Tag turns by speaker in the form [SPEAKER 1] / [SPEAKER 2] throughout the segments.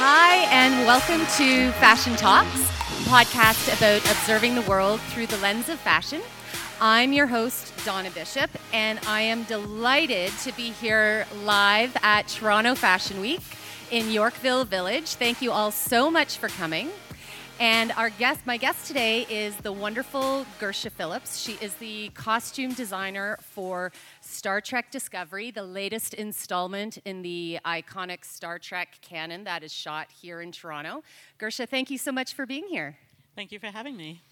[SPEAKER 1] Hi, and welcome to Fashion Talks, a podcast about observing the world through the lens of fashion. I'm your host, Donna Bishop, and I am delighted to be here live at Toronto Fashion Week in Yorkville Village. Thank you all so much for coming. And our guest, my guest today is the wonderful Gersha Phillips. She is the costume designer for Star Trek Discovery, the latest installment in the iconic Star Trek canon that is shot here in Toronto. Gersha, thank you so much for being here.
[SPEAKER 2] Thank you for having me.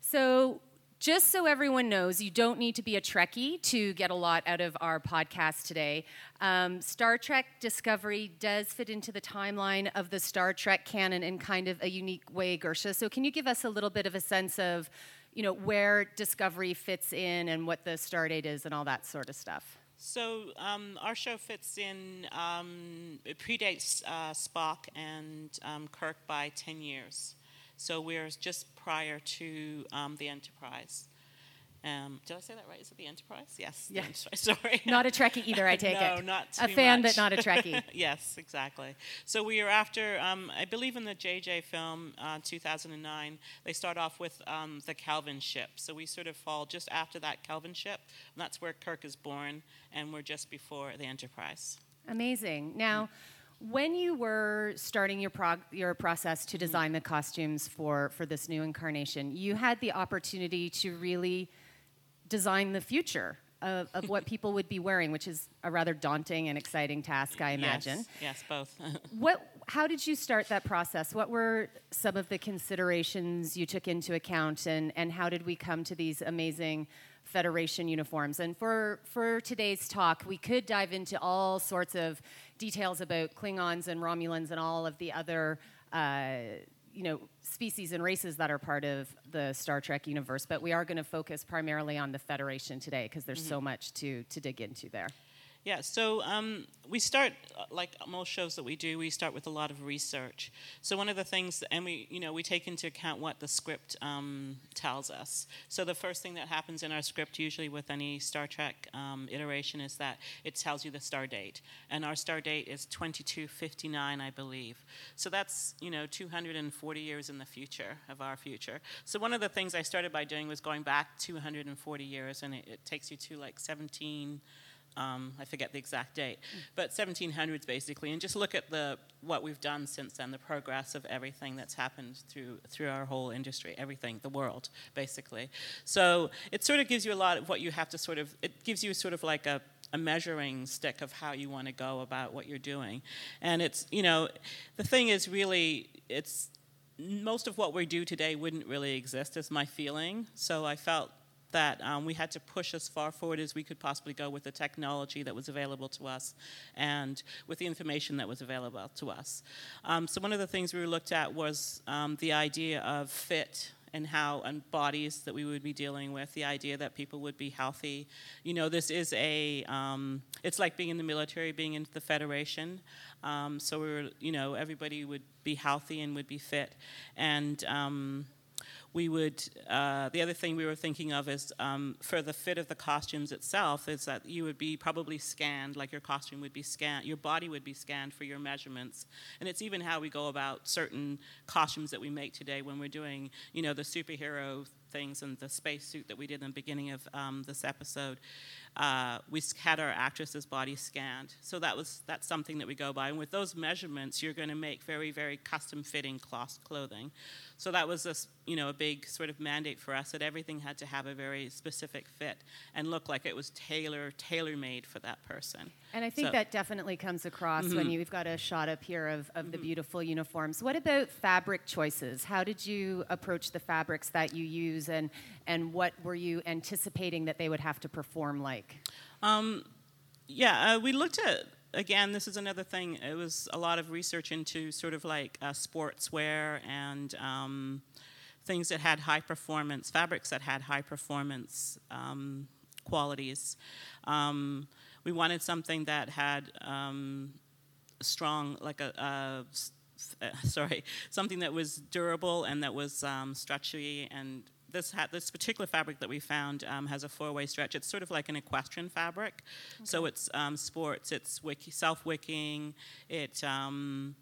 [SPEAKER 1] So, just so everyone knows, you don't need to be a Trekkie to get a lot out of our podcast today. Um, Star Trek Discovery does fit into the timeline of the Star Trek canon in kind of a unique way, Gersha. So, can you give us a little bit of a sense of, you know, where Discovery fits in and what the star date is and all that sort of stuff?
[SPEAKER 2] So um, our show fits in. Um, it predates uh, Spock and um, Kirk by ten years. So we're just prior to um, the Enterprise. Um, did I say that right? Is it the Enterprise? Yes.
[SPEAKER 1] Yeah.
[SPEAKER 2] Enterprise. Sorry.
[SPEAKER 1] Not a Trekkie either, I take
[SPEAKER 2] no,
[SPEAKER 1] it.
[SPEAKER 2] not
[SPEAKER 1] a fan,
[SPEAKER 2] much.
[SPEAKER 1] but not a Trekkie.
[SPEAKER 2] yes, exactly. So we are after, um, I believe in the JJ film, uh, 2009, they start off with um, the Kelvin ship. So we sort of fall just after that Kelvin ship, and that's where Kirk is born, and we're just before the Enterprise.
[SPEAKER 1] Amazing. Now, when you were starting your prog- your process to mm-hmm. design the costumes for for this new incarnation, you had the opportunity to really design the future of, of what people would be wearing, which is a rather daunting and exciting task, I imagine.
[SPEAKER 2] Yes, yes both.
[SPEAKER 1] What? How did you start that process? What were some of the considerations you took into account, and, and how did we come to these amazing Federation uniforms? And for for today's talk, we could dive into all sorts of details about Klingons and Romulans and all of the other. Uh, you know, species and races that are part of the Star Trek universe, but we are going to focus primarily on the Federation today because there's so much to to dig into there.
[SPEAKER 2] Yeah, so um, we start uh, like most shows that we do. We start with a lot of research. So one of the things, and we you know we take into account what the script um, tells us. So the first thing that happens in our script, usually with any Star Trek um, iteration, is that it tells you the star date, and our star date is 2259, I believe. So that's you know 240 years in the future of our future. So one of the things I started by doing was going back 240 years, and it, it takes you to like 17 um, I forget the exact date, but 1700s basically, and just look at the what we've done since then, the progress of everything that's happened through through our whole industry, everything, the world, basically. So it sort of gives you a lot of what you have to sort of. It gives you sort of like a a measuring stick of how you want to go about what you're doing, and it's you know, the thing is really it's most of what we do today wouldn't really exist, is my feeling. So I felt that um, we had to push as far forward as we could possibly go with the technology that was available to us and with the information that was available to us. Um, so one of the things we looked at was um, the idea of fit and how and bodies that we would be dealing with the idea that people would be healthy. You know this is a um, it's like being in the military being in the federation. Um, so we were you know everybody would be healthy and would be fit. And um, we would uh, the other thing we were thinking of is um, for the fit of the costumes itself is that you would be probably scanned like your costume would be scanned your body would be scanned for your measurements. And it's even how we go about certain costumes that we make today when we're doing you know the superhero things and the spacesuit that we did in the beginning of um, this episode uh, we had our actresses' body scanned. So that was that's something that we go by. And with those measurements, you're going to make very very custom fitting cloth clothing. So that was a you know a big sort of mandate for us that everything had to have a very specific fit and look like it was tailor tailor made for that person.
[SPEAKER 1] And I think
[SPEAKER 2] So-
[SPEAKER 1] that definitely comes across when you've got a shot up here of, of the beautiful uniforms. What about fabric choices? How did you approach the fabrics that you use, and, and what were you anticipating that they would have to perform like?
[SPEAKER 2] Yeah, uh, we looked at again. This is another thing. It was a lot of research into sort of like uh, sportswear and um, things that had high performance fabrics that had high performance um, qualities. Um, we wanted something that had um, strong, like a uh, sorry, something that was durable and that was um, stretchy and this ha- this particular fabric that we found um, has a four-way stretch. It's sort of like an equestrian fabric, so it's um, sports. It's wiki, self-wicking. It um,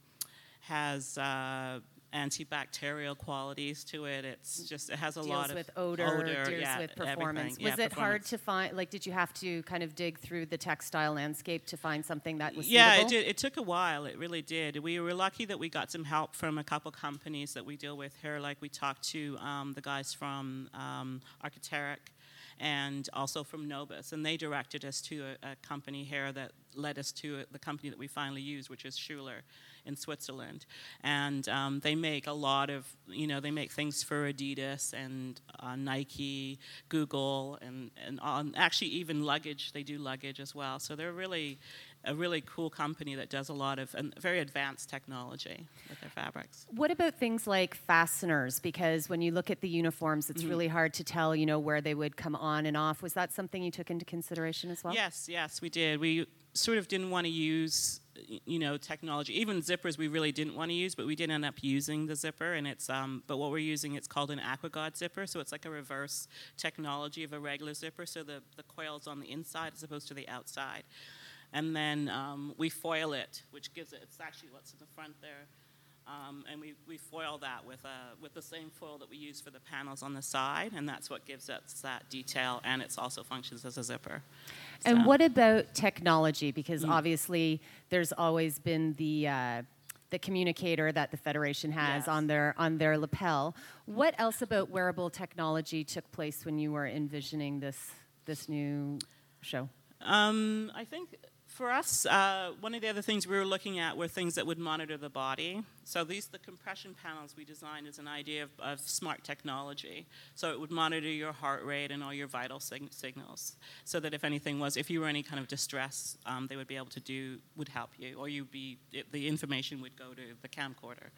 [SPEAKER 2] has uh, antibacterial qualities to it. It's just it has a
[SPEAKER 1] deals
[SPEAKER 2] lot of
[SPEAKER 1] with odor,
[SPEAKER 2] odor,
[SPEAKER 1] deals
[SPEAKER 2] yeah,
[SPEAKER 1] with performance.
[SPEAKER 2] everything.
[SPEAKER 1] Was
[SPEAKER 2] Yeah,
[SPEAKER 1] it hard to find? Like, did you have to kind of dig through the textile landscape to find something that was
[SPEAKER 2] yeah, it, did, it took a while. It really did. We were lucky that we got some help from a couple companies that we deal with here. Like we talked to um, the guys from um, Arc'teryx and also from Nobis, and they directed us to a, a company here that led us to the company that we finally used, which is Schoeller in Switzerland. And um, they make a lot of, you know, they make things for Adidas and uh, Nike, Google, and, and on, actually even luggage. They do luggage as well. So they're really a really cool company that does a lot of and very advanced technology with their fabrics.
[SPEAKER 1] What about things like fasteners? Because when you look at the uniforms,
[SPEAKER 2] Mm-hmm.
[SPEAKER 1] it's really hard to tell, you know, where they would come on and off. Was that something you took into consideration as well?
[SPEAKER 2] Yes, yes, we did. We sort of didn't want to use, you know, technology. Even zippers, we really didn't want to use, but we did end up using the zipper. And it's, um, but what we're using, it's called an AquaGuard zipper. So it's like a reverse technology of a regular zipper. So the the coil's on the inside as opposed to the outside. And then um, we foil it, which gives it. It's actually what's in the front there. Um, and we, we foil that with, uh, with the same foil that we use for the panels on the side, and that's what gives us that detail, and it also functions as a zipper.
[SPEAKER 1] And
[SPEAKER 2] So-
[SPEAKER 1] what about technology? Because
[SPEAKER 2] Mm.
[SPEAKER 1] obviously, there's always been the uh, the communicator that the federation has
[SPEAKER 2] Yes.
[SPEAKER 1] on their on their lapel. What else about wearable technology took place when you were envisioning this this new show?
[SPEAKER 2] Um, I think for us, uh, one of the other things we were looking at were things that would monitor the body. So these, the compression panels we designed as an idea of, of smart technology. So it would monitor your heart rate and all your vital sig- signals, so that if anything was, if you were any kind of distress, um, they would be able to do, would help you, or you'd be, it, the information would go to the camcorder.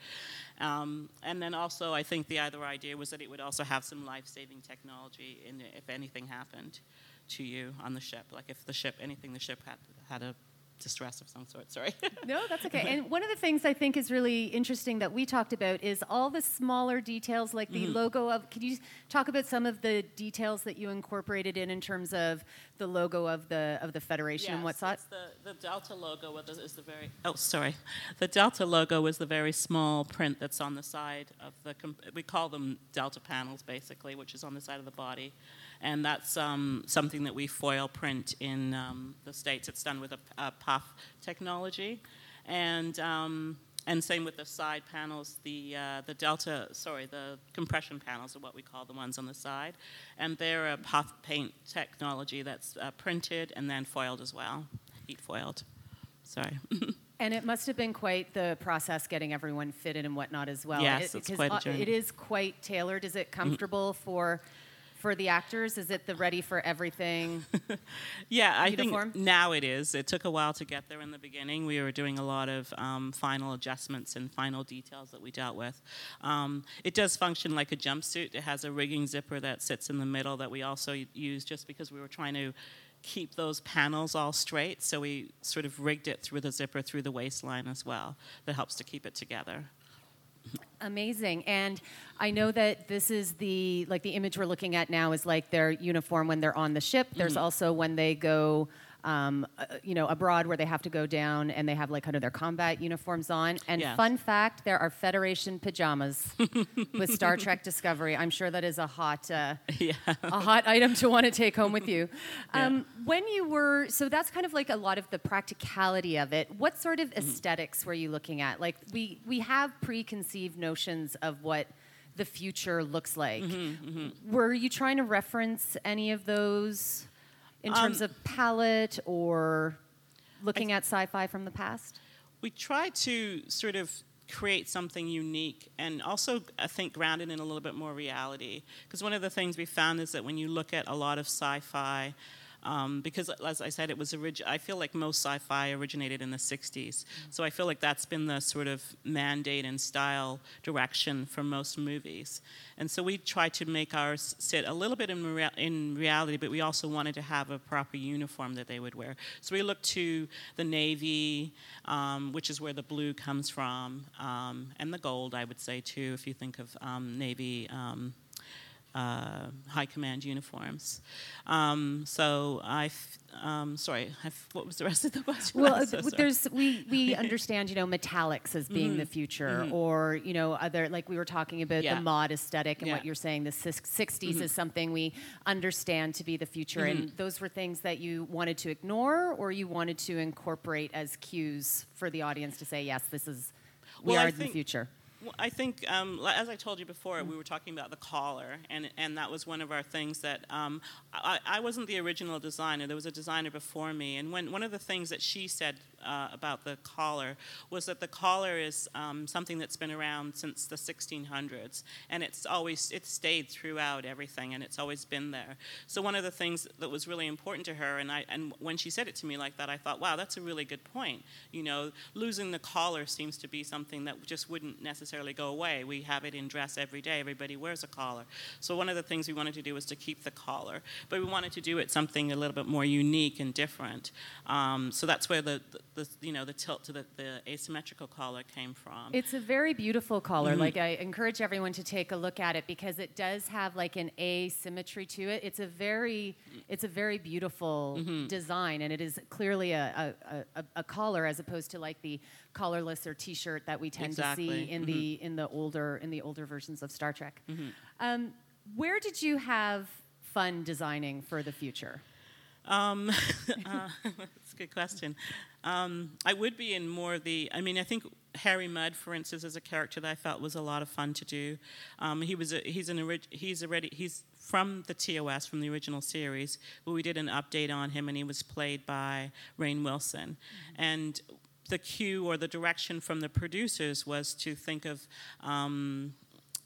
[SPEAKER 2] Um, and then also, I think the other idea was that it would also have some life-saving technology in if anything happened to you on the ship. Like if the ship, anything the ship had had a distress of some sort. Sorry.
[SPEAKER 1] No, that's okay. And one of the things I think is really interesting that we talked about is all the smaller details, like the mm-hmm. logo of. Could you talk about some of the details that you incorporated in in terms of the logo of the of the federation and what's that?
[SPEAKER 2] the, the Delta logo is the very. Oh, sorry. The Delta logo is the very small print that's on the side of the. We call them Delta panels, basically, which is on the side of the body, and that's um, something that we foil print in um, the states. It's done with a, a puff technology, and. Um, and same with the side panels, the uh, the delta, sorry, the compression panels are what we call the ones on the side, and they're a puff paint technology that's uh, printed and then foiled as well, heat foiled. Sorry.
[SPEAKER 1] And it must have been quite the process getting everyone fitted and whatnot as well.
[SPEAKER 2] Yes,
[SPEAKER 1] It-
[SPEAKER 2] it's quite a
[SPEAKER 1] uh,
[SPEAKER 2] journey.
[SPEAKER 1] It is quite tailored. Is it comfortable for for the actors? Is it the ready for everything?
[SPEAKER 2] Yeah, I
[SPEAKER 1] Uniform?
[SPEAKER 2] think now it is. It took a while to get there in the beginning. We were doing a lot of um, final adjustments and final details that we dealt with. Um, it does function like a jumpsuit. It has a rigging zipper that sits in the middle that we also use just because we were trying to keep those panels all straight. So we sort of rigged it through the zipper through the waistline as well. That helps to keep it together.
[SPEAKER 1] Amazing. And I know that this is the like the image we're looking at now is like their uniform when they're on the ship. There's
[SPEAKER 2] Mm-hmm.
[SPEAKER 1] also when they go um, uh, you know, abroad where they have to go down and they have like kind of their combat uniforms on. And
[SPEAKER 2] Yes.
[SPEAKER 1] fun fact, there are Federation pajamas with Star Trek Discovery. I'm sure that is a hot, uh,
[SPEAKER 2] yeah.
[SPEAKER 1] a hot item to want to take home with you.
[SPEAKER 2] Yeah.
[SPEAKER 1] Um, when you were, so that's kind of like a lot of the practicality of it. What sort of
[SPEAKER 2] Mm-hmm.
[SPEAKER 1] aesthetics were you looking at? Like we we have preconceived notions of what the future looks like.
[SPEAKER 2] Mm-hmm,
[SPEAKER 1] Were you trying to reference any of those in terms
[SPEAKER 2] Um,
[SPEAKER 1] of palette or looking at sci-fi from the past?
[SPEAKER 2] we try to sort of create something unique and also i think grounded in a little bit more reality because one of the things we found is that when you look at a lot of sci-fi um, because as i said it was orig- i feel like most sci-fi originated in the 60s so i feel like that's been the sort of mandate and style direction for most movies and so we tried to make ours sit a little bit in, rea- in reality but we also wanted to have a proper uniform that they would wear so we looked to the navy um, which is where the blue comes from, um, and the gold, I would say too, if you think of um, Navy. Uh, high command uniforms. Um, so I, um, sorry, I've, what was the rest of the question?
[SPEAKER 1] Well,
[SPEAKER 2] so
[SPEAKER 1] there's we we understand you know metallics as being the future, or you know other like we were talking about
[SPEAKER 2] Yeah.
[SPEAKER 1] the mod aesthetic and what
[SPEAKER 2] Yeah. Mm-hmm.
[SPEAKER 1] you're saying the sis- 60s is something we understand to be the future, and those were things that you wanted to ignore or you wanted to incorporate as cues for the audience to say yes, this is we
[SPEAKER 2] Well, I
[SPEAKER 1] are in the future.
[SPEAKER 2] I think, um, as I told you before, we were talking about the collar, and, and that was one of our things that um, I, I wasn't the original designer. There was a designer before me, and when one of the things that she said uh, about the collar was that the collar is um, something that's been around since the 1600s, and it's always it's stayed throughout everything, and it's always been there. So one of the things that was really important to her, and I and when she said it to me like that, I thought, wow, that's a really good point. You know, losing the collar seems to be something that just wouldn't necessarily go away. We have it in dress every day. Everybody wears a collar. So one of the things we wanted to do was to keep the collar, but we wanted to do it something a little bit more unique and different. Um, so that's where the, the, the you know the tilt to the, the asymmetrical collar came from.
[SPEAKER 1] It's a very beautiful collar.
[SPEAKER 2] Mm-hmm.
[SPEAKER 1] Like I encourage everyone to take a look at it because it does have like an asymmetry to it. It's a very it's a very beautiful
[SPEAKER 2] Mm-hmm.
[SPEAKER 1] design and it is clearly a, a, a, a collar as opposed to like the collarless or t-shirt that we tend to
[SPEAKER 2] Exactly. Mm-hmm.
[SPEAKER 1] see in the in the older in the older versions of Star Trek. Um, where did you have fun designing for the future?
[SPEAKER 2] Um, uh, that's a good question. Um, I would be in more of the. I mean, I think Harry Mudd, for instance, is a character that I felt was a lot of fun to do. Um, he was a, he's an orig- he's already he's from the TOS from the original series, but we did an update on him, and he was played by Rainn Wilson, and. The cue or the direction from the producers was to think of um,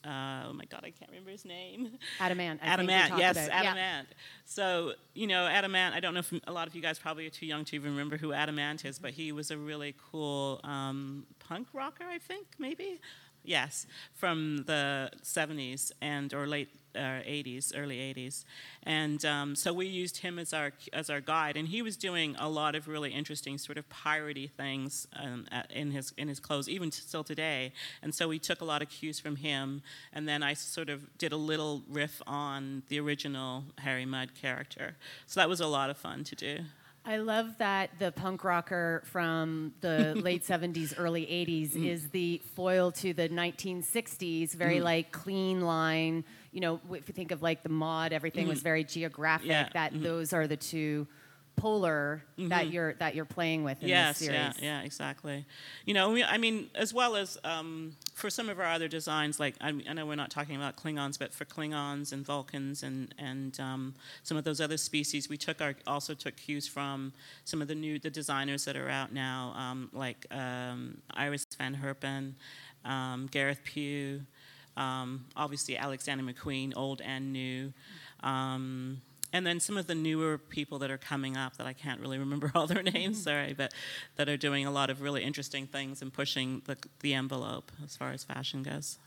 [SPEAKER 2] uh, oh my god, I can't remember his name.
[SPEAKER 1] Adam Ant. I
[SPEAKER 2] Adam
[SPEAKER 1] Ant,
[SPEAKER 2] yes,
[SPEAKER 1] about. Yeah.
[SPEAKER 2] Adam Ant. So, you know, Adam Ant, I don't know if a lot of you guys probably are too young to even remember who Adam Ant is, but he was a really cool um, punk rocker, I think, maybe? Yes, from the 70s and or late uh, 80s, early 80s, and um, so we used him as our as our guide, and he was doing a lot of really interesting sort of piratey things um, in his in his clothes, even still today. And so we took a lot of cues from him, and then I sort of did a little riff on the original Harry Mudd character. So that was a lot of fun to do.
[SPEAKER 1] I love that the punk rocker from the late 70s, early 80s
[SPEAKER 2] Mm.
[SPEAKER 1] is the foil to the 1960s, very like clean line. You know, if you think of like the mod, everything was very geographic.
[SPEAKER 2] Mm. Yeah.
[SPEAKER 1] That those are the two polar that you're that you're playing with in
[SPEAKER 2] yes,
[SPEAKER 1] this series.
[SPEAKER 2] yeah, yeah, exactly. You know, we, I mean, as well as um, for some of our other designs, like I, I know we're not talking about Klingons, but for Klingons and Vulcans and and um, some of those other species, we took our also took cues from some of the new the designers that are out now, um, like um, Iris Van Herpen, um, Gareth Pugh, um, obviously Alexander McQueen, old and new. Um, and then some of the newer people that are coming up that I can't really remember all their names, sorry, but that are doing a lot of really interesting things and pushing the, the envelope as far as fashion goes.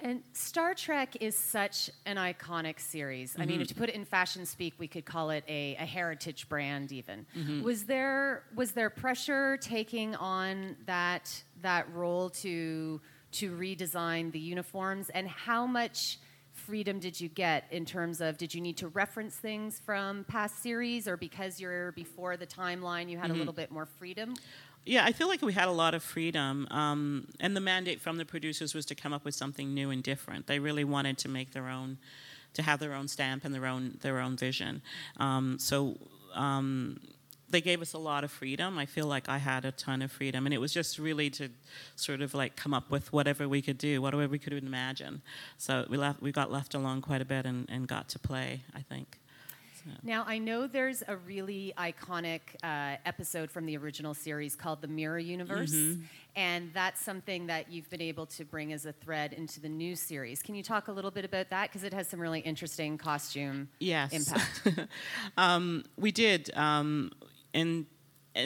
[SPEAKER 1] And Star Trek is such an iconic series. I
[SPEAKER 2] Mm-hmm.
[SPEAKER 1] mean, to put it in fashion speak, we could call it a, a heritage brand. Even
[SPEAKER 2] Mm-hmm.
[SPEAKER 1] was there was there pressure taking on that that role to to redesign the uniforms, and how much freedom did you get in terms of did you need to reference things from past series, or because you're before the timeline, you had
[SPEAKER 2] Mm-hmm.
[SPEAKER 1] a little bit more freedom?
[SPEAKER 2] Yeah, I feel like we had a lot of freedom, um, and the mandate from the producers was to come up with something new and different. They really wanted to make their own, to have their own stamp and their own their own vision. Um, so um, they gave us a lot of freedom. I feel like I had a ton of freedom, and it was just really to sort of like come up with whatever we could do, whatever we could imagine. So we left, we got left alone quite a bit and, and got to play. I think.
[SPEAKER 1] Now, I know there's a really iconic uh, episode from the original series called The Mirror Universe,
[SPEAKER 2] Mm-hmm.
[SPEAKER 1] and that's something that you've been able to bring as a thread into the new series. Can you talk a little bit about that? Because it has some really interesting costume
[SPEAKER 2] yes.
[SPEAKER 1] impact.
[SPEAKER 2] um, we did. Um, and,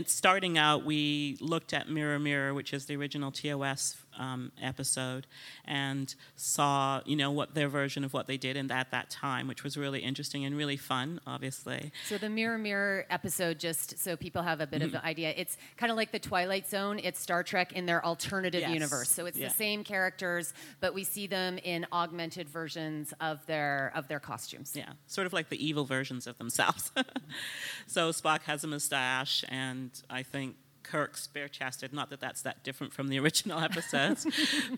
[SPEAKER 2] starting out, we looked at Mirror Mirror, which is the original TOS um, episode and saw, you know, what their version of what they did in that, that time, which was really interesting and really fun, obviously.
[SPEAKER 1] So the Mirror Mirror episode, just so people have a bit mm-hmm. of an idea, it's kind of like the Twilight Zone. It's Star Trek in their alternative yes. universe. So it's yeah. the same characters, but we see them in augmented versions of their of their costumes.
[SPEAKER 2] Yeah, sort of like the evil versions of themselves. so Spock has a mustache, and I think Kirk's bare chested. Not that that's that different from the original episodes,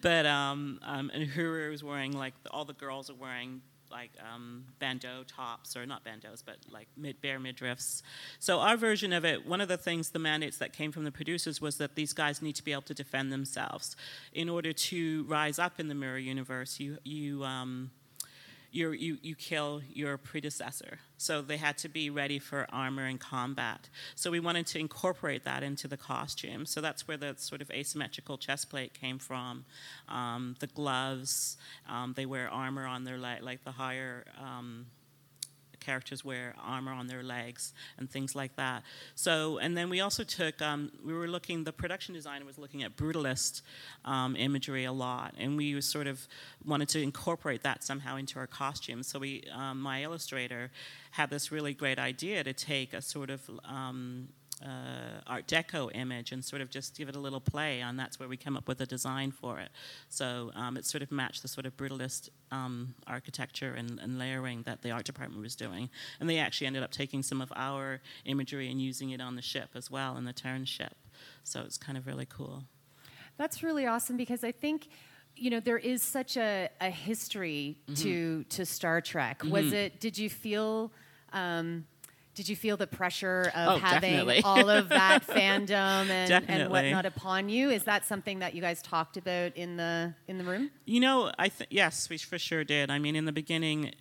[SPEAKER 2] but um, um, and Uhura is wearing like all the girls are wearing like um, bandeau tops, or not bandeaus, but like mid bare midriffs. So our version of it, one of the things, the mandates that came from the producers was that these guys need to be able to defend themselves. In order to rise up in the mirror universe, you you um, you you kill your predecessor. So they had to be ready for armor and combat. So we wanted to incorporate that into the costume. So that's where the sort of asymmetrical chest plate came from. Um, the gloves, um, they wear armor on their leg, like the higher. Um, characters wear armor on their legs and things like that. So, and then we also took, um, we were looking, the production designer was looking at brutalist um, imagery a lot, and we sort of wanted to incorporate that somehow into our costumes. So, we, um, my illustrator had this really great idea to take a sort of um, uh, Art Deco image and sort of just give it a little play, and that's where we came up with a design for it. So um, it sort of matched the sort of brutalist um, architecture and, and, layering that the art department was doing. And they actually ended up taking some of our imagery and using it on the ship as well, in the Terran ship. So it's kind of really cool.
[SPEAKER 1] That's really awesome because I think you know there is such a, a history mm-hmm. to to Star Trek. Mm-hmm. Was it? Did you feel? Um, did you feel the pressure of
[SPEAKER 2] oh,
[SPEAKER 1] having all of that fandom and, and, whatnot upon you? Is that something that you guys talked about in the in the room?
[SPEAKER 2] You know, I th- yes, we for sure did. I mean, in the beginning,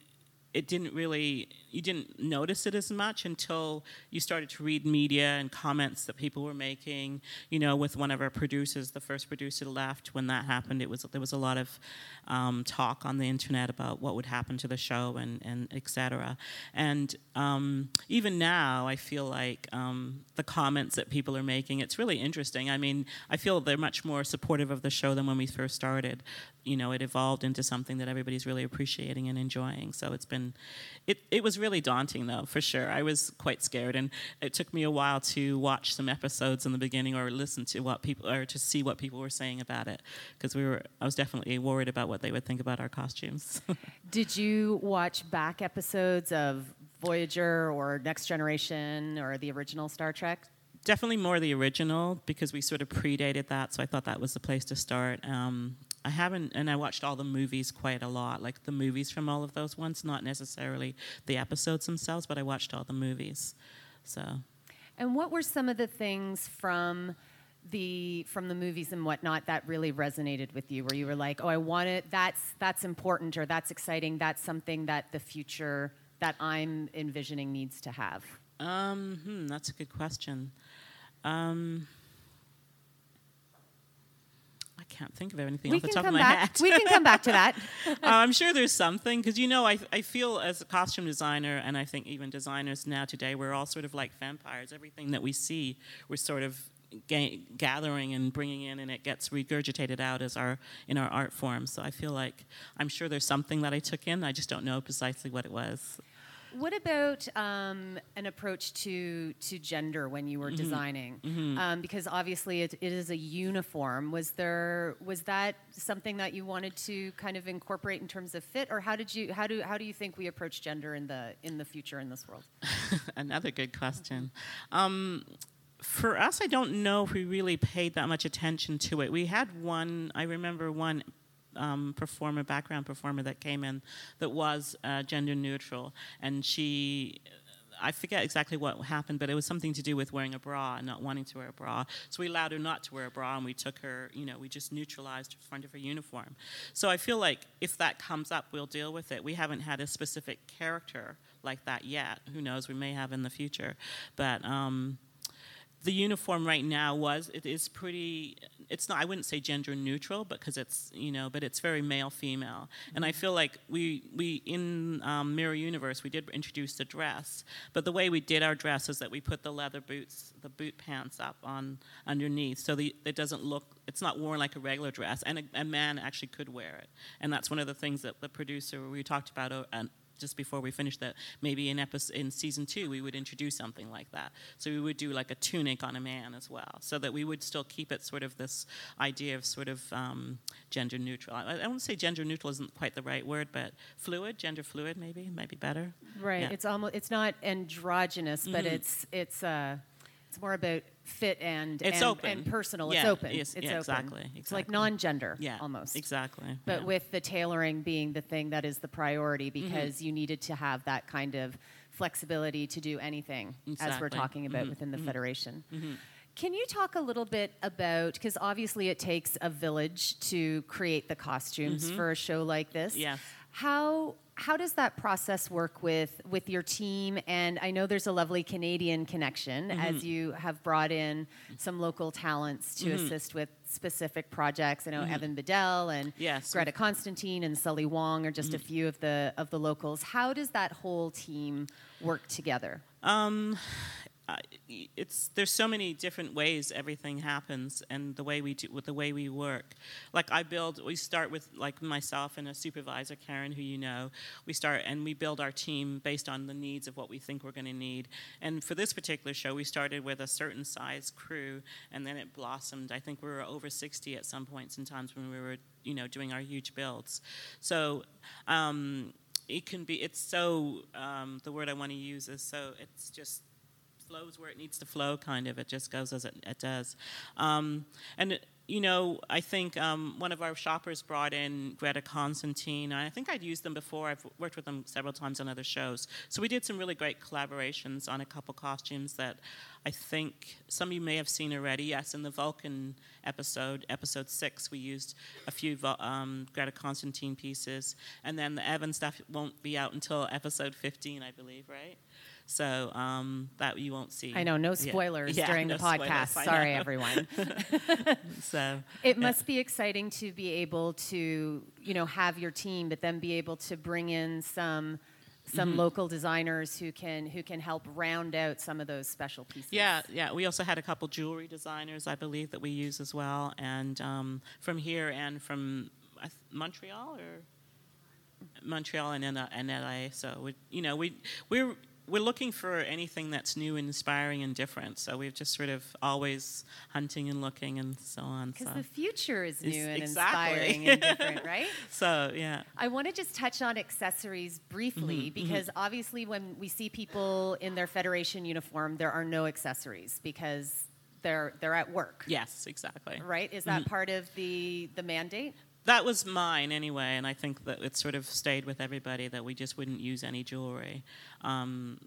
[SPEAKER 2] it didn't really you didn't notice it as much until you started to read media and comments that people were making. You know with one of our producers the first producer left when that happened it was there was a lot of um, talk on the internet about what would happen to the show and, and etc and um, even now i feel like um, the comments that people are making it's really interesting. I mean i feel they're much more supportive of the show than when we first started. You know it evolved into something that everybody's really appreciating and enjoying. So it's been it, it was really daunting though for sure. I was quite scared and it took me a while to watch some episodes in the beginning or listen to what people or to see what people were saying about it because we were i was definitely worried about what they would think about our costumes.
[SPEAKER 1] Did you watch back episodes of voyager or next generation or the original star trek?
[SPEAKER 2] Definitely more the original because we sort of predated that so i thought that was the place to start. Um, I haven't, and I watched all the movies quite a lot, like the movies from all of those ones, not necessarily the episodes themselves, but I watched all the movies. So.
[SPEAKER 1] And what were some of the things from the from the movies and whatnot that really resonated with you, where you were like, "Oh, I want it. That's that's important, or that's exciting. That's something that the future that I'm envisioning needs to have."
[SPEAKER 2] Um, hmm, that's a good question. Um, can't think of anything we off the top of my
[SPEAKER 1] back.
[SPEAKER 2] head.
[SPEAKER 1] we can come back to that.
[SPEAKER 2] uh, I'm sure there's something because you know I I feel as a costume designer and I think even designers now today we're all sort of like vampires. Everything that we see we're sort of ga- gathering and bringing in and it gets regurgitated out as our in our art form. So I feel like I'm sure there's something that I took in. I just don't know precisely what it was.
[SPEAKER 1] What about um, an approach to to gender when you were mm-hmm. designing? Mm-hmm. Um, because obviously it, it is a uniform. Was there was that something that you wanted to kind of incorporate in terms of fit, or how did you how do how do you think we approach gender in the in the future in this world?
[SPEAKER 2] Another good question. Um, for us, I don't know if we really paid that much attention to it. We had one, I remember one um, performer, background performer that came in that was uh, gender neutral, and she. I forget exactly what happened, but it was something to do with wearing a bra and not wanting to wear a bra. So we allowed her not to wear a bra, and we took her, you know, we just neutralized the front of her uniform. So I feel like if that comes up, we'll deal with it. We haven't had a specific character like that yet. Who knows? We may have in the future, but. Um, the uniform right now was it is pretty it's not. I wouldn't say gender neutral, because it's you know, but it's very male female. And I
[SPEAKER 1] Mm-hmm.
[SPEAKER 2] feel like we we in um, Mirror Universe we did introduce the dress, but the way we did our dress is that we put the leather boots, the boot pants up on underneath, so the, it doesn't look. It's not worn like a regular dress, and a, a man actually could wear it. And that's one of the things that the producer we talked about. Uh, and just before we finish that, maybe in episode in season two we would introduce something like that. So we would do like a tunic on a man as well, so that we would still keep it sort of this idea of sort of um, gender neutral. I, I don't say gender neutral isn't quite the right word, but fluid, gender fluid, maybe might be better.
[SPEAKER 1] Right.
[SPEAKER 2] Yeah.
[SPEAKER 1] It's almost it's not androgynous, but
[SPEAKER 2] Mhm.
[SPEAKER 1] it's it's uh it's more about fit and
[SPEAKER 2] It's
[SPEAKER 1] and,
[SPEAKER 2] open.
[SPEAKER 1] and personal.
[SPEAKER 2] Yeah,
[SPEAKER 1] it's open.
[SPEAKER 2] yes,
[SPEAKER 1] it's
[SPEAKER 2] yeah,
[SPEAKER 1] open.
[SPEAKER 2] exactly,
[SPEAKER 1] It's like non-gender
[SPEAKER 2] Yeah,
[SPEAKER 1] almost.
[SPEAKER 2] exactly.
[SPEAKER 1] But
[SPEAKER 2] yeah.
[SPEAKER 1] with the tailoring being the thing that is the priority
[SPEAKER 2] Mm-hmm.
[SPEAKER 1] because you needed to have that kind of flexibility to do anything as we're talking about
[SPEAKER 2] Mhm,
[SPEAKER 1] within the
[SPEAKER 2] mhm.
[SPEAKER 1] federation.
[SPEAKER 2] Mhm.
[SPEAKER 1] Can you talk a little bit about because obviously it takes a village to create the costumes for a show like this.
[SPEAKER 2] Yes.
[SPEAKER 1] How how does that process work with with your team? And I know there's a lovely Canadian connection
[SPEAKER 2] Mm-hmm.
[SPEAKER 1] as you have brought in some local talents to
[SPEAKER 2] Mm-hmm.
[SPEAKER 1] assist with specific projects. I know Evan Biddell and
[SPEAKER 2] Yes.
[SPEAKER 1] Greta Constantine and Sully Wong are just
[SPEAKER 2] Mm-hmm.
[SPEAKER 1] a few of the of the locals. How does that whole team work together?
[SPEAKER 2] Um, It's there's so many different ways everything happens, and the way we do with the way we work. Like I build, we start with like myself and a supervisor, Karen, who you know. We start and we build our team based on the needs of what we think we're going to need. And for this particular show, we started with a certain size crew, and then it blossomed. I think we were over 60 at some points in times when we were, you know, doing our huge builds. So. Um, it can be it's so um, the word i want to use is so it's just flows where it needs to flow kind of. It just goes as it, it does. Um, and you know i think um, one of our shoppers brought in greta constantine. I think i'd used them before. I've worked with them several times on other shows. So we did some really great collaborations on a couple costumes that i think some of you may have seen already. Yes in the vulcan episode episode six we used a few um, greta constantine pieces. And then the evan stuff won't be out until episode 15 i believe right so um, that you won't see.
[SPEAKER 1] I know, no spoilers
[SPEAKER 2] Yeah,
[SPEAKER 1] during
[SPEAKER 2] no
[SPEAKER 1] the podcast.
[SPEAKER 2] spoilers,
[SPEAKER 1] Sorry, everyone.
[SPEAKER 2] So
[SPEAKER 1] It must be exciting to be able to, you know, have your team, but then be able to bring in some some
[SPEAKER 2] Mm-hmm.
[SPEAKER 1] local designers who can who can help round out some of those special pieces.
[SPEAKER 2] yeah, yeah. We also had a couple jewelry designers, I believe, that we use as well, and um, from here and from th- Montreal or Montreal and N- and LA. So we, you know, we we're we're looking for anything that's new inspiring and different. So we've just sort of always hunting and looking and so on.
[SPEAKER 1] Because
[SPEAKER 2] So.
[SPEAKER 1] the future is new and
[SPEAKER 2] exactly.
[SPEAKER 1] inspiring and different, right?
[SPEAKER 2] so yeah.
[SPEAKER 1] I want to just touch on accessories briefly
[SPEAKER 2] Mm-hmm,
[SPEAKER 1] because obviously, when we see people in their federation uniform, there are no accessories because they're they're at work,
[SPEAKER 2] Yes, exactly.
[SPEAKER 1] right? Is
[SPEAKER 2] Mm-hmm.
[SPEAKER 1] that part of the the mandate?
[SPEAKER 2] That was mine anyway, and I think that it sort of stayed with everybody that we just wouldn't use any jewelry, um,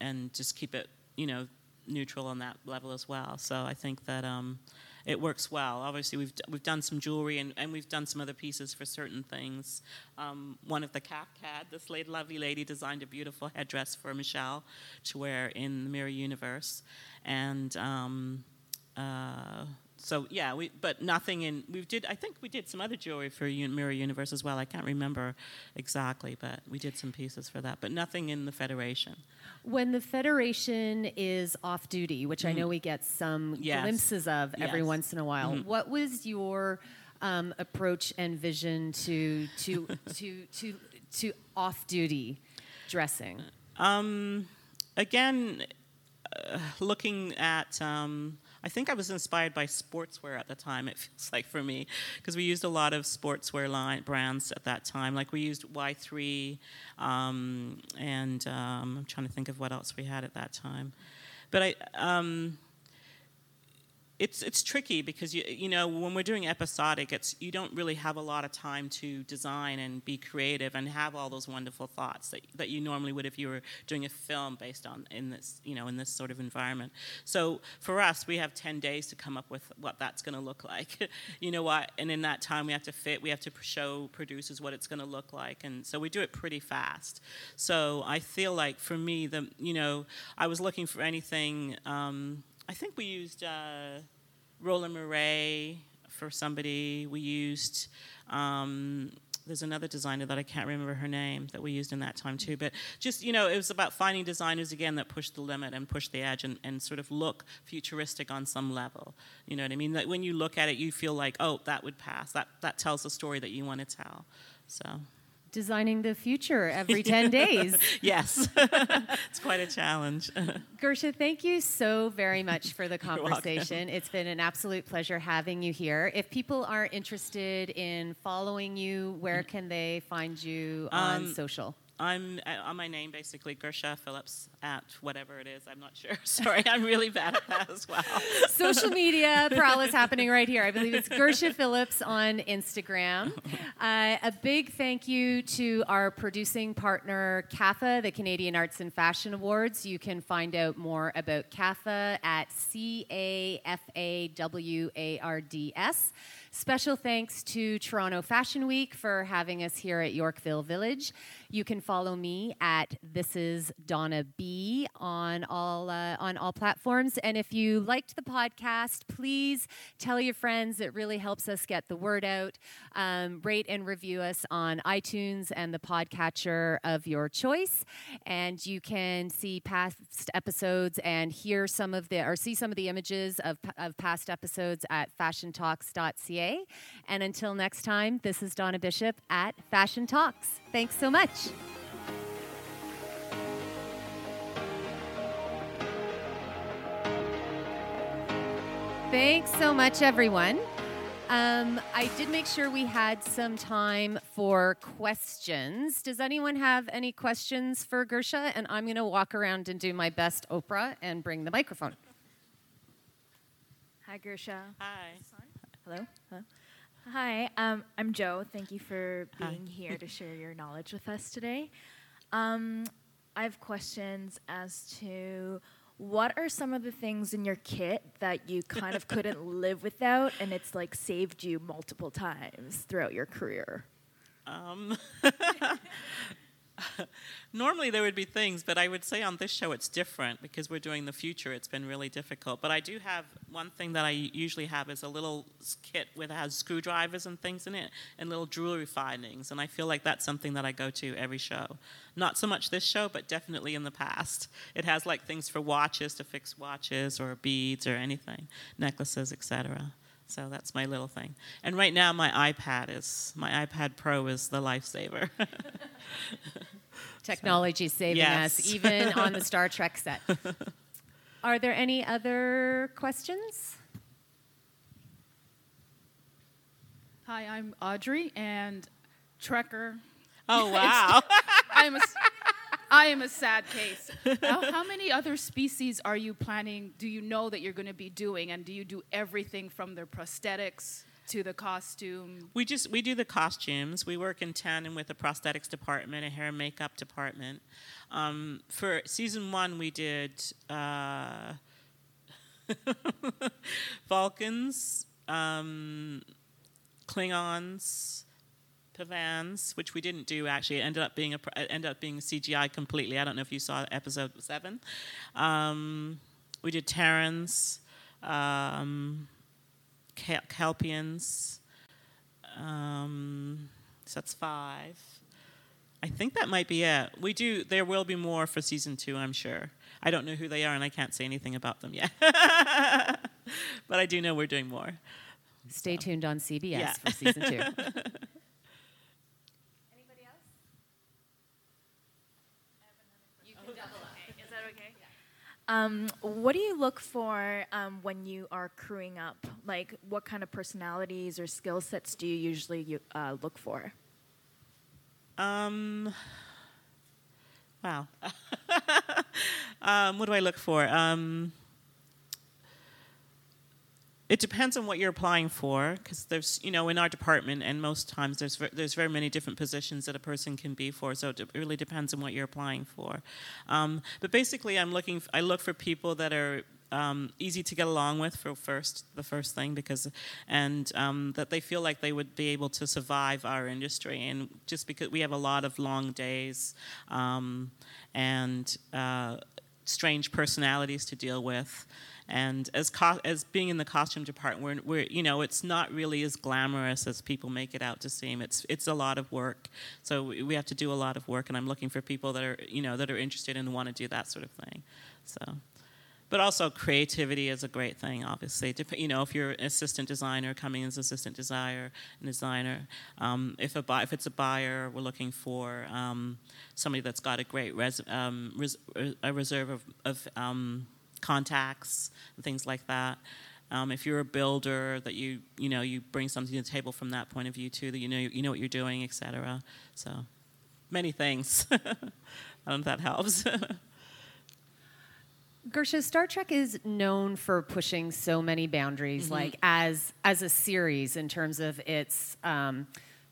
[SPEAKER 2] and just keep it, you know, neutral on that level as well. So I think that um, it works well. Obviously, we've d- we've done some jewelry and, and we've done some other pieces for certain things. Um, one of the cap had this lady, lovely lady designed a beautiful headdress for Michelle to wear in the Mirror Universe, and. Um, uh, so yeah, we but nothing in we did. I think we did some other jewelry for Un- Mirror Universe as well. I can't remember exactly, but we did some pieces for that. But nothing in the Federation.
[SPEAKER 1] When the Federation is off duty, which I know we get some
[SPEAKER 2] Mm-hmm. Yes.
[SPEAKER 1] glimpses of every
[SPEAKER 2] Yes. Mm-hmm.
[SPEAKER 1] once in a while, what was your um, approach and vision to to to to to off duty dressing?
[SPEAKER 2] Um, again, uh, looking at. Um, I think I was inspired by sportswear at the time. It feels like for me, because we used a lot of sportswear line brands at that time. Like we used Y3, um, and um, I'm trying to think of what else we had at that time. But I, um, it's it's tricky because you you know when we're doing episodic, it's you don't really have a lot of time to design and be creative and have all those wonderful thoughts that, that you normally would if you were doing a film based on in this you know in this sort of environment. So for us, we have ten days to come up with what that's going to look like. you know what? And in that time, we have to fit. We have to show producers what it's going to look like, and so we do it pretty fast. So I feel like for me, the you know I was looking for anything. Um, I think we used. Uh, Roland Mouret for somebody. We used. Um, there's another designer that I can't remember her name that we used in that time too. But just, you know, it was about finding designers again that push the limit and push the edge and, and sort of look futuristic on some level. You know what I mean? That when you look at it, you feel like, oh, that would pass. That, that tells the story that you want to tell. So
[SPEAKER 1] designing the future every 10 days.
[SPEAKER 2] yes, it's quite a challenge.
[SPEAKER 1] Gersha, thank you so very much for the conversation. It's been an absolute pleasure having you here. If people are interested in following you, where can they find you on um, social?
[SPEAKER 2] I'm uh, on my name basically, Gersha Phillips at whatever it is. I'm not sure. Sorry, I'm really bad at that as well.
[SPEAKER 1] Social media prowess happening right here. I believe it's Gersha Phillips on Instagram. Uh, a big thank you to our producing partner, CAFA, the Canadian Arts and Fashion Awards. You can find out more about CAFA at C A F A W A R D S. Special thanks to Toronto Fashion Week for having us here at Yorkville Village. You can follow me at This Is Donna B on all uh, on all platforms. And if you liked the podcast, please tell your friends. It really helps us get the word out. Um, rate and review us on iTunes and the podcatcher of your choice. And you can see past episodes and hear some of the or see some of the images of, of past episodes at fashiontalks.ca. And until next time, this is Donna Bishop at Fashion Talks. Thanks so much. Thanks so much, everyone. Um, I did make sure we had some time for questions. Does anyone have any questions for Gersha? And I'm going to walk around and do my best Oprah and bring the microphone.
[SPEAKER 3] Hi, Gersha.
[SPEAKER 2] Hi.
[SPEAKER 3] Hello. Hello. Hi, um, I'm Joe. Thank you for being Hi. here to share your knowledge with us today. Um, I have questions as to what are some of the things in your kit that you kind of couldn't live without and it's like saved you multiple times throughout your career?
[SPEAKER 2] Um, Normally there would be things, but I would say on this show it's different because we're doing the future. It's been really difficult. But I do have one thing that I usually have is a little kit with has screwdrivers and things in it and little jewelry findings. And I feel like that's something that I go to every show. Not so much this show, but definitely in the past. It has like things for watches to fix watches or beads or anything, necklaces, etc. So that's my little thing. And right now, my iPad is my iPad Pro is the lifesaver.
[SPEAKER 1] Technology so, saving yes. us, even on the Star Trek set. Are there any other questions?
[SPEAKER 4] Hi, I'm Audrey, and Trekker.
[SPEAKER 2] Oh wow!
[SPEAKER 4] I'm a, I am a sad case. How, how, many other species are you planning? Do you know that you're going to be doing, and do you do everything from their prosthetics to the costume?
[SPEAKER 2] We just we do the costumes. We work in tandem with the prosthetics department, a hair and makeup department. Um, for season one, we did uh, Vulcans, um, Klingons. Pahvans, which we didn't do actually. It ended up being a ended up being CGI completely. I don't know if you saw episode seven. Um, we did Terrans, um, Kelpiens. Um, so that's five. I think that might be it. We do. There will be more for season two, I'm sure. I don't know who they are, and I can't say anything about them yet. but I do know we're doing more.
[SPEAKER 1] Stay so. tuned on CBS yeah. for season two.
[SPEAKER 3] Um, what do you look for um, when you are crewing up? Like, what kind of personalities or skill sets do you usually uh, look for?
[SPEAKER 2] Um, wow. um, what do I look for? Um, it depends on what you're applying for, because there's, you know, in our department, and most times there's ver- there's very many different positions that a person can be for. So it really depends on what you're applying for. Um, but basically, I'm looking. F- I look for people that are um, easy to get along with for first the first thing because and um, that they feel like they would be able to survive our industry and just because we have a lot of long days um, and uh, strange personalities to deal with. And as co- as being in the costume department, we're, we're you know it's not really as glamorous as people make it out to seem. It's it's a lot of work, so we have to do a lot of work. And I'm looking for people that are you know that are interested and want to do that sort of thing. So, but also creativity is a great thing. Obviously, you know if you're an assistant designer coming as assistant designer designer, um, if a if it's a buyer, we're looking for um, somebody that's got a great res- um, res- a reserve of, of um, contacts and things like that. Um, if you're a builder, that you you know you bring something to the table from that point of view too, that you know you know what you're doing, etc. So many things. I don't know if that helps.
[SPEAKER 1] Gersha, Star Trek is known for pushing so many boundaries,
[SPEAKER 2] Mm-hmm.
[SPEAKER 1] like as as a series in terms of its um,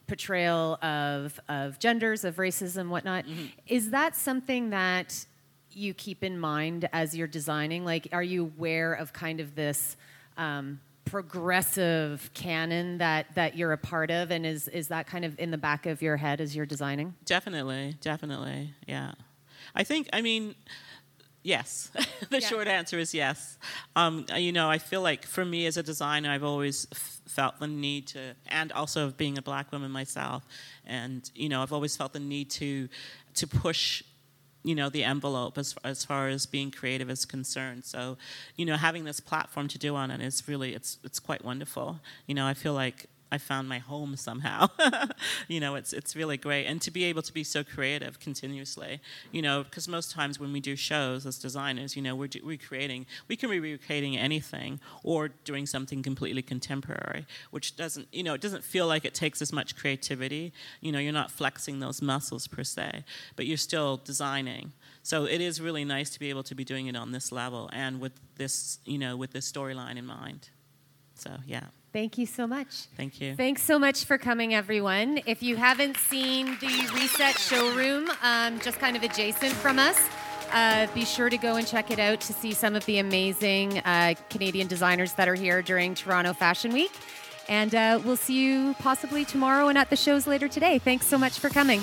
[SPEAKER 1] portrayal of of genders, of racism, whatnot.
[SPEAKER 2] Mm-hmm.
[SPEAKER 1] Is that something that you keep in mind as you're designing? Like, are you aware of kind of this? Um, progressive canon that that you're a part of and is is that kind of in the back of your head as you're designing
[SPEAKER 2] definitely, definitely, yeah. I think. I mean, yes. the
[SPEAKER 1] Yeah.
[SPEAKER 2] short answer is yes. Um, you know, I feel like for me as a designer, I've always f- felt the need to, and also of being a black woman myself, and you know, I've always felt the need to to push you know the envelope as, as far as being creative is concerned so you know having this platform to do on it is really it's it's quite wonderful you know i feel like I found my home somehow. you know, it's it's really great, and to be able to be so creative continuously. You know, because most times when we do shows as designers, you know, we're recreating. We can be recreating anything or doing something completely contemporary, which doesn't, you know, it doesn't feel like it takes as much creativity. You know, you're not flexing those muscles per se, but you're still designing. So it is really nice to be able to be doing it on this level and with this, you know, with this storyline in mind. So yeah.
[SPEAKER 1] Thank you so much
[SPEAKER 2] Thank you.
[SPEAKER 1] Thanks so much for coming, everyone. If you haven't seen the Reset showroom, um, just kind of adjacent from us, uh, be sure to go and check it out to see some of the amazing uh, Canadian designers that are here during Toronto Fashion Week. And uh, we'll see you possibly tomorrow and at the shows later today. Thanks so much for coming.